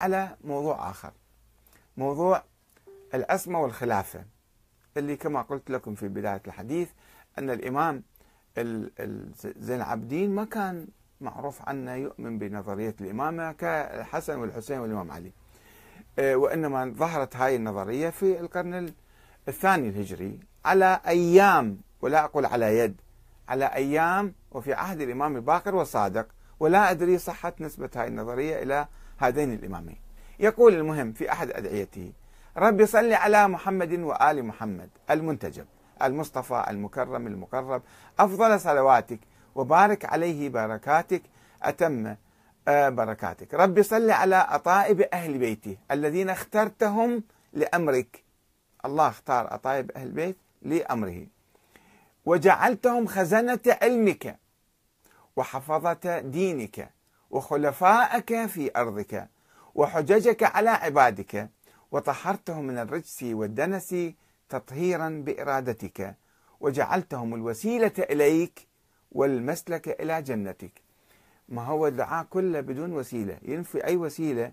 على موضوع آخر. موضوع العصمة والخلافة اللي كما قلت لكم في بداية الحديث أن الإمام زين العابدين ما كان معروف عنه يؤمن بنظرية الإمامة كالحسن والحسين والإمام علي. آه، وإنما ظهرت هاي النظرية في القرن الثاني الهجري على أيام ولا أقول على يد على أيام وفي عهد الإمام الباقر والصادق ولا أدري صحة نسبة هاي النظرية إلى هذين الإمامين. يقول المهم في أحد أدعيته ربي صل على محمد وآل محمد المنتجب المصطفى المكرم المقرب أفضل صلواتك وبارك عليه بركاتك أتم آه، بركاتك. ربي صل على أطائب أهل بيته الذين اخترتهم لأمرك. الله اختار أطائب أهل البيت لأمره. وجعلتهم خزنة علمك وحفظة دينك وخلفائك في أرضك وحججك على عبادك وطهرتهم من الرجس والدنس تطهيرا بإرادتك وجعلتهم الوسيلة إليك والمسلك إلى جنتك. ما هو الدعاء كله بدون وسيلة؟ ينفي أي وسيلة؟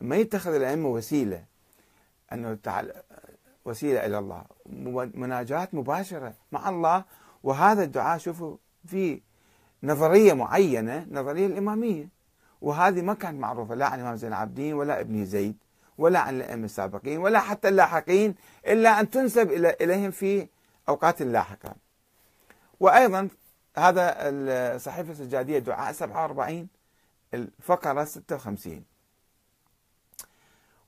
ما يتخذ الأئمة وسيلة؟ أنه تعال وسيلة إلى الله. مناجاة مباشرة مع الله. وهذا الدعاء شوفوا في نظرية معينة نظرية الإمامية. وهذه ما كانت معروفة لا عن الإمام زين العابدين ولا ابن زيد ولا عن الأئمة السابقين ولا حتى اللاحقين إلا أن تنسب إليهم في أوقات لاحقة. وأيضا هذا الصحيفة السجادية دعاء 47 الفقرة 56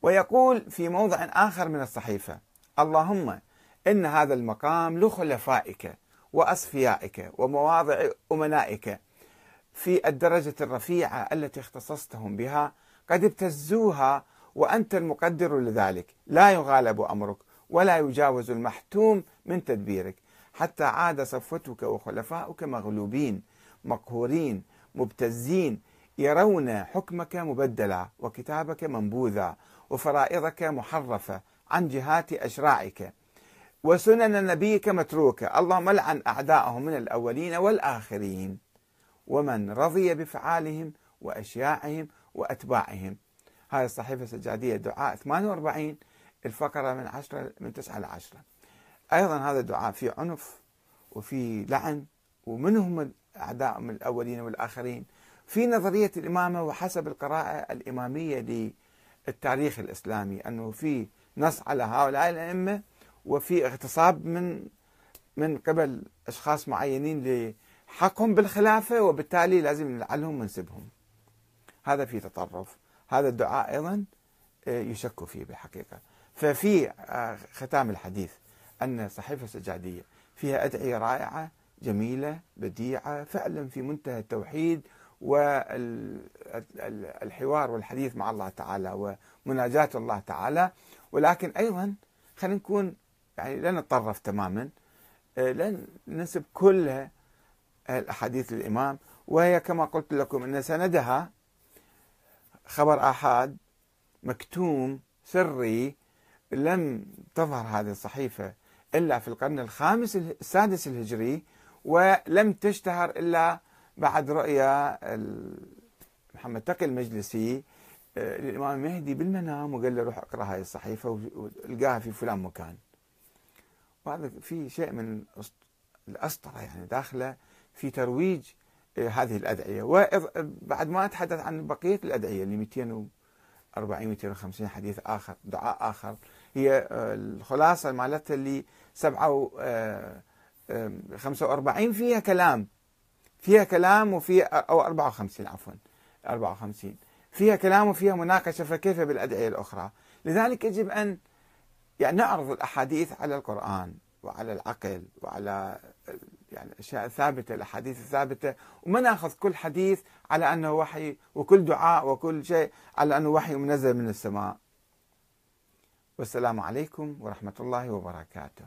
ويقول في موضع آخر من الصحيفة اللهم إن هذا المقام لخلفائك وأصفيائك ومواضع أمنائك في الدرجة الرفيعة التي اختصصتهم بها قد ابتزوها وأنت المقدر لذلك. لا يغالب أمرك ولا يجاوز المحتوم من تدبيرك. حتى عاد صفوتك وخلفاؤك مغلوبين مقهورين مبتزين يرون حكمك مبدلا وكتابك منبوذا وفرائضك محرفة عن جهات أشراعك وسنن نبيك متروكة اللهم لعن أعداءهم من الأولين والآخرين. ومن رضي بفعالهم وأشياعهم وأتباعهم. هاي الصحيفة السجادية دعاء 48 الفقرة من 10 من 9 ل 10 أيضا هذا الدعاء فيه عنف وفي لعن ومن هم أعداء من الأولين والآخرين؟ في نظرية الإمامة وحسب القراءة الإمامية للتاريخ الإسلامي أنه في نص على هؤلاء الأئمة وفي اغتصاب من من قبل أشخاص معينين لحقهم بالخلافة وبالتالي لازم نلعنهم ونسبهم هذا في تطرف. هذا الدعاء أيضا آه، يشك فيه بالحقيقة ففي آه، ختام الحديث أن صحيفة السجادية فيها أدعية رائعة جميلة بديعة فعلا في منتهى التوحيد والحوار والحديث مع الله تعالى ومناجاة الله تعالى. ولكن أيضا خلينا نكون يعني لا نتطرف تماما آه، لن ننسب كل الأحاديث للإمام. وهي كما قلت لكم أن سندها خبر آحاد مكتوم سري لم تظهر هذه الصحيفة إلا في القرن الخامس السادس الهجري ولم تشتهر إلا بعد رؤيا محمد تقي المجلسي آه، للإمام المهدي بالمنام وقال له روح اقرأ هاي الصحيفة والقاها في فلان مكان. وهذا في شيء من الأسطرة يعني داخلة في ترويج هذه الأدعية. وبعد ما أتحدث عن بقية الأدعية اللي 240 250 حديث آخر دعاء آخر هي آه، الخلاصة مالتها اللي 7 45 فيها كلام. فيها كلام وفي أو 54 عفوا 54 فيها كلام وفيها مناقشة فكيف بالأدعية الأخرى؟ لذلك يجب أن يعني نعرض الأحاديث على القرآن وعلى العقل وعلى يعني الاشياء الثابته الأحاديث الثابتة وما نأخذ كل حديث على أنه وحي وكل دعاء وكل شيء على أنه وحي منزل من السماء. والسلام عليكم ورحمة الله وبركاته.